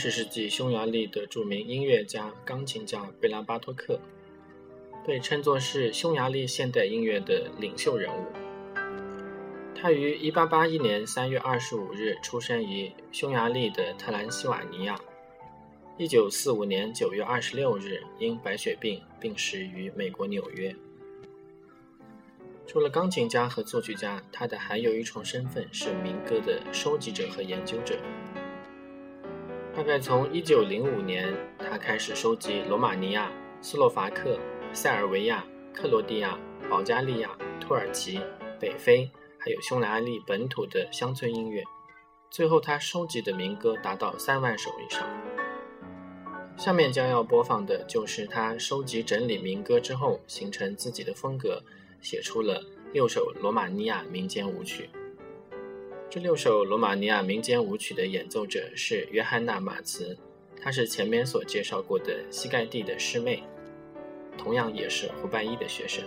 二十世纪匈牙利的著名音乐家、钢琴家贝拉巴托克，被称作是匈牙利现代音乐的领袖人物。他于1881年3月25日出生于匈牙利的特兰西瓦尼亚，1945年9月26日因白血病病逝于美国纽约。除了钢琴家和作曲家，他的还有一重身份是民歌的收集者和研究者。大概从1905年，他开始收集罗马尼亚、斯洛伐克、塞尔维亚、克罗地亚、保加利亚、土耳其、北非，还有匈牙利本土的乡村音乐。最后，他收集的民歌达到三万首以上。下面将要播放的就是他收集整理民歌之后，形成自己的风格，写出了六首罗马尼亚民间舞曲。这六首罗马尼亚民间舞曲的演奏者是约翰娜·马茨，她是前面所介绍过的西盖蒂的师妹，同样也是胡拜伊的学生。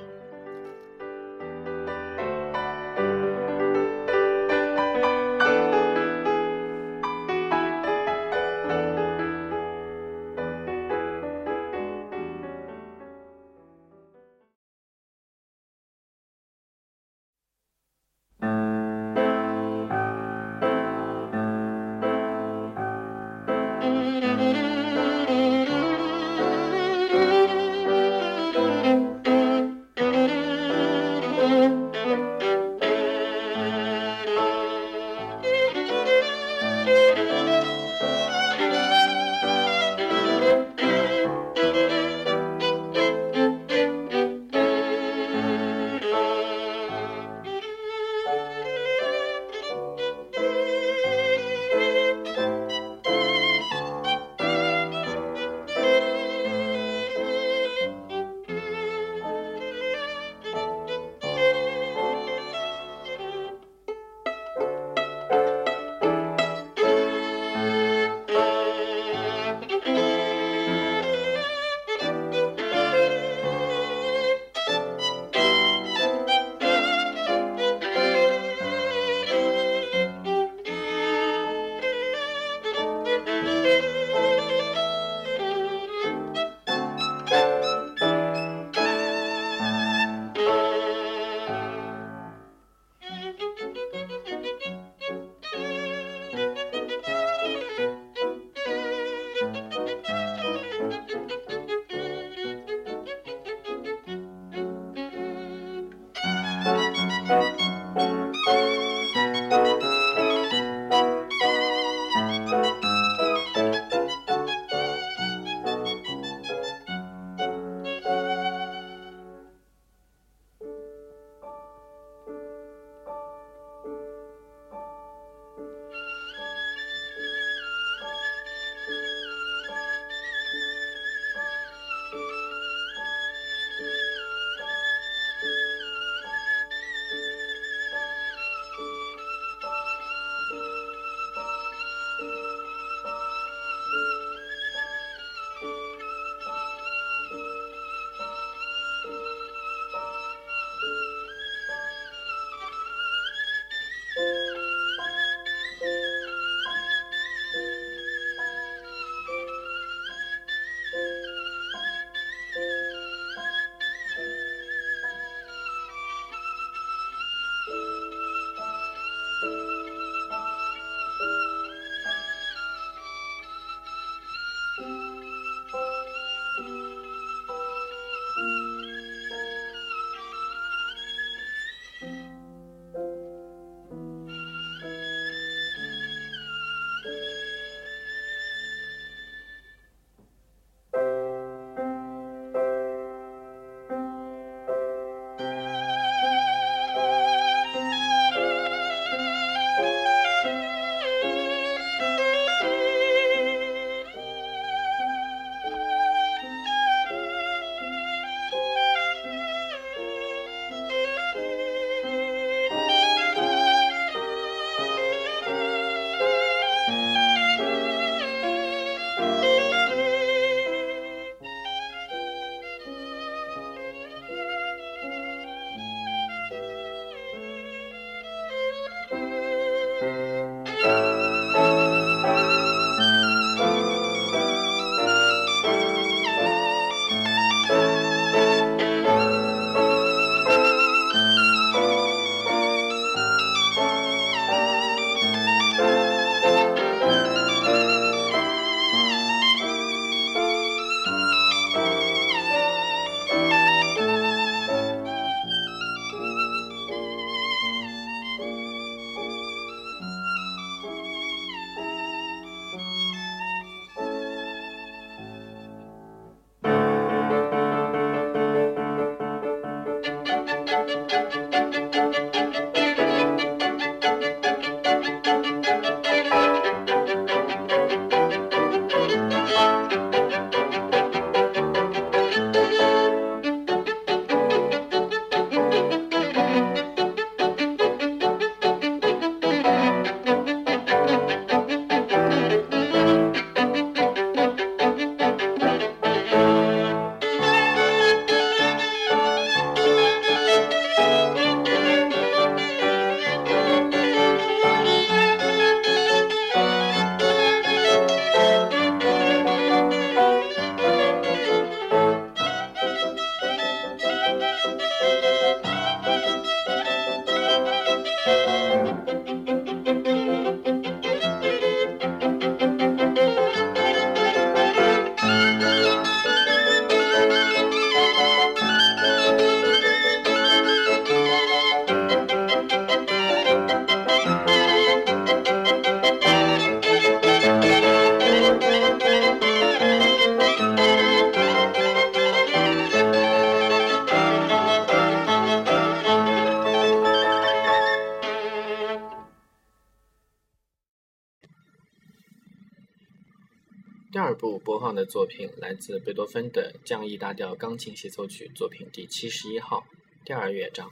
播放的作品来自贝多芬的降 E 大调钢琴协奏曲作品第七十一号第二乐章。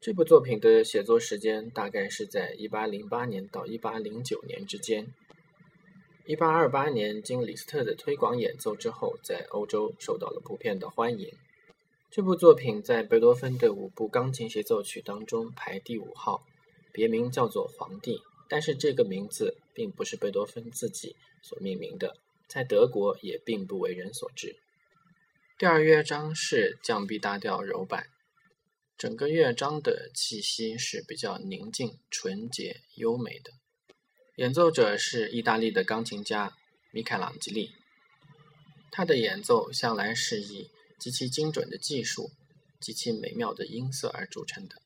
这部作品的写作时间大概是在一八零八年到一八零九年之间。一八二八年经李斯特的推广演奏之后，在欧洲受到了普遍的欢迎。这部作品在贝多芬的五部钢琴协奏曲当中排第五号，别名叫做《皇帝》，但是这个名字并不是贝多芬自己所命名的，在德国也并不为人所知。第二乐章是降 B 大调柔版。整个乐章的气息是比较宁静、纯洁、优美的。演奏者是意大利的钢琴家米开朗基利，他的演奏向来是以极其精准的技术、极其美妙的音色而著称的。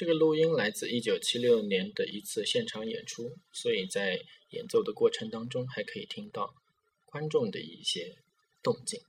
这个录音来自1976年的一次现场演出，所以在演奏的过程当中还可以听到观众的一些动静。